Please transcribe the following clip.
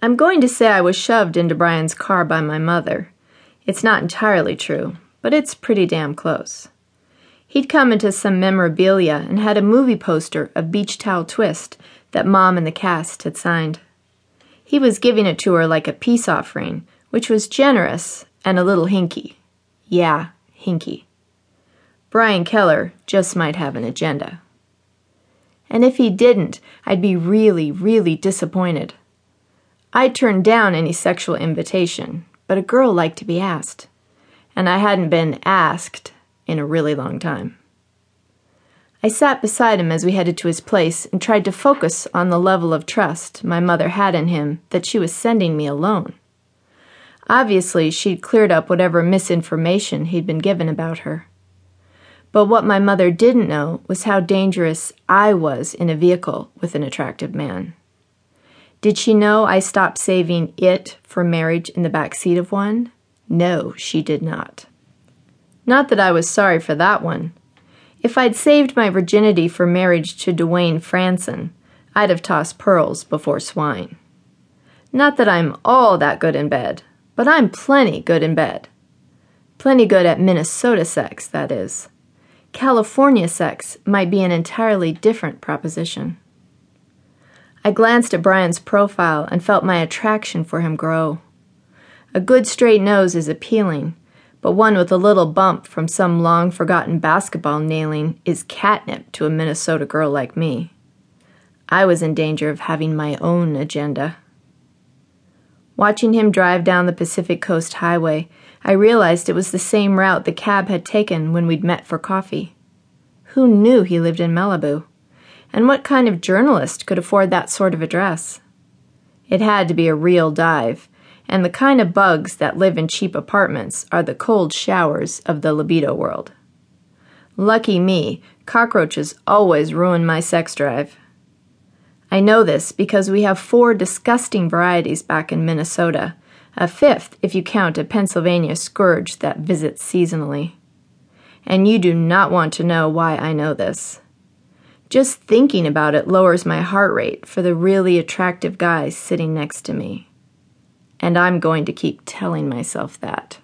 I'm going to say I was shoved into Brian's car by my mother. It's not entirely true, but it's pretty damn close. He'd come into some memorabilia and had a movie poster of Beach Towel Twist that Mom and the cast had signed. He was giving it to her like a peace offering, which was generous and a little hinky. Yeah, hinky. Brian Keller just might have an agenda. And if he didn't, I'd be really, really disappointed. I turned down any sexual invitation, but a girl liked to be asked. And I hadn't been asked in a really long time. I sat beside him as we headed to his place and tried to focus on the level of trust my mother had in him that she was sending me alone. Obviously, she'd cleared up whatever misinformation he'd been given about her. But what my mother didn't know was how dangerous I was in a vehicle with an attractive man. Did she know I stopped saving it for marriage in the back seat of one? No, she did not. Not that I was sorry for that one. If I'd saved my virginity for marriage to Dwayne Franson, I'd have tossed pearls before swine. Not that I'm all that good in bed, but I'm plenty good in bed. Plenty good at Minnesota sex, that is. California sex might be an entirely different proposition. I glanced at Brian's profile and felt my attraction for him grow. A good straight nose is appealing, but one with a little bump from some long forgotten basketball nailing is catnip to a Minnesota girl like me. I was in danger of having my own agenda. Watching him drive down the Pacific Coast Highway, I realized it was the same route the cab had taken when we'd met for coffee. Who knew he lived in Malibu? And what kind of journalist could afford that sort of address? It had to be a real dive, and the kind of bugs that live in cheap apartments are the cold showers of the libido world. Lucky me, cockroaches always ruin my sex drive. I know this because we have four disgusting varieties back in Minnesota, a fifth if you count a Pennsylvania scourge that visits seasonally. And you do not want to know why I know this. Just thinking about it lowers my heart rate for the really attractive guy sitting next to me. And I'm going to keep telling myself that.